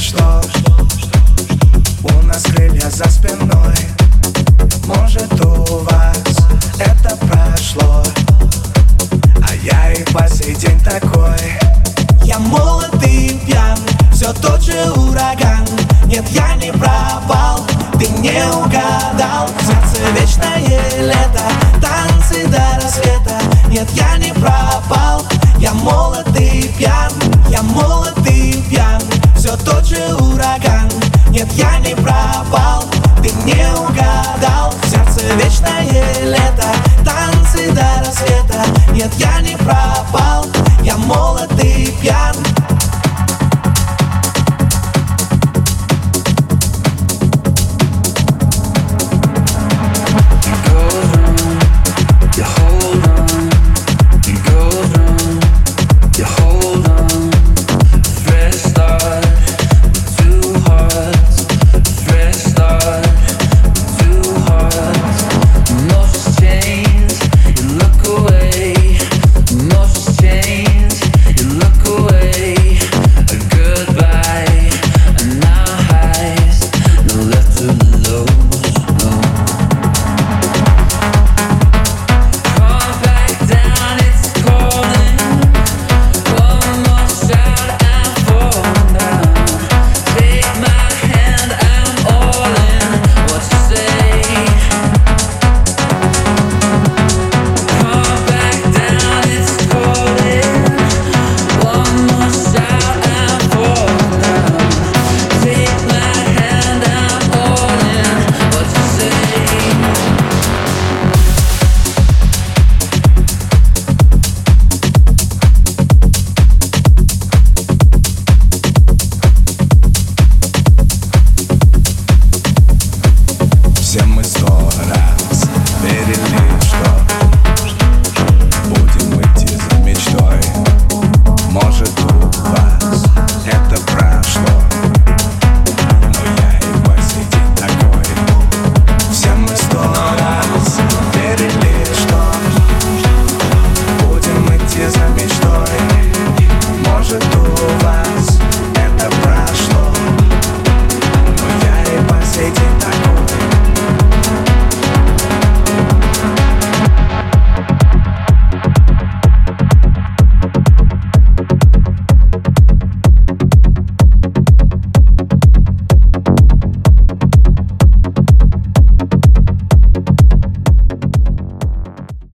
что У нас крылья за спиной. Может у вас это прошло? А я и по сей день такой. Я молод пьян Все тот же ураган. Нет, я не пропал Ты не угадал. Солнце вечное лето Танцы до рассвета. Нет, я не пропал. Нет, я не пропал, я молод и пьян.